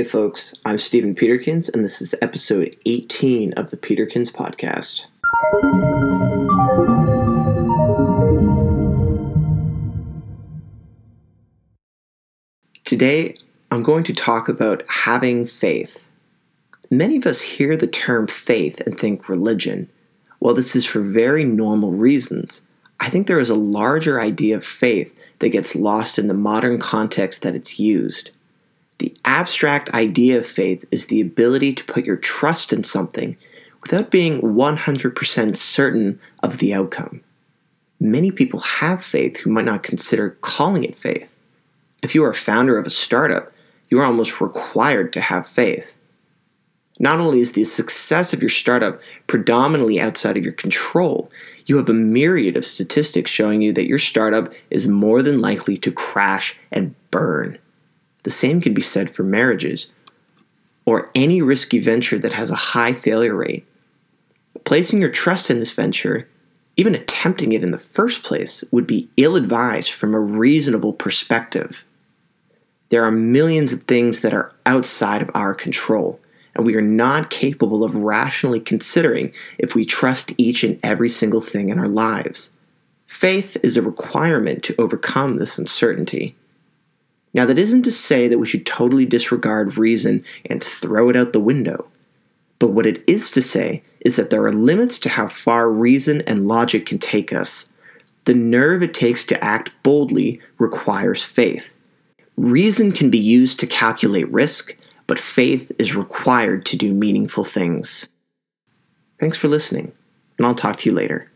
Hey, folks, I'm Stephen Peterkins, and this is episode 18 of the Peterkins Podcast. Today, I'm going to talk about having faith. Many of us hear the term faith and think religion. While this is for very normal reasons, I think there is a larger idea of faith that gets lost in the modern context that it's used. Abstract idea of faith is the ability to put your trust in something without being 100% certain of the outcome. Many people have faith who might not consider calling it faith. If you are a founder of a startup, you are almost required to have faith. Not only is the success of your startup predominantly outside of your control, you have a myriad of statistics showing you that your startup is more than likely to crash and burn. The same can be said for marriages or any risky venture that has a high failure rate. Placing your trust in this venture, even attempting it in the first place, would be ill advised from a reasonable perspective. There are millions of things that are outside of our control, and we are not capable of rationally considering if we trust each and every single thing in our lives. Faith is a requirement to overcome this uncertainty. Now, that isn't to say that we should totally disregard reason and throw it out the window. But what it is to say is that there are limits to how far reason and logic can take us. The nerve it takes to act boldly requires faith. Reason can be used to calculate risk, but faith is required to do meaningful things. Thanks for listening, and I'll talk to you later.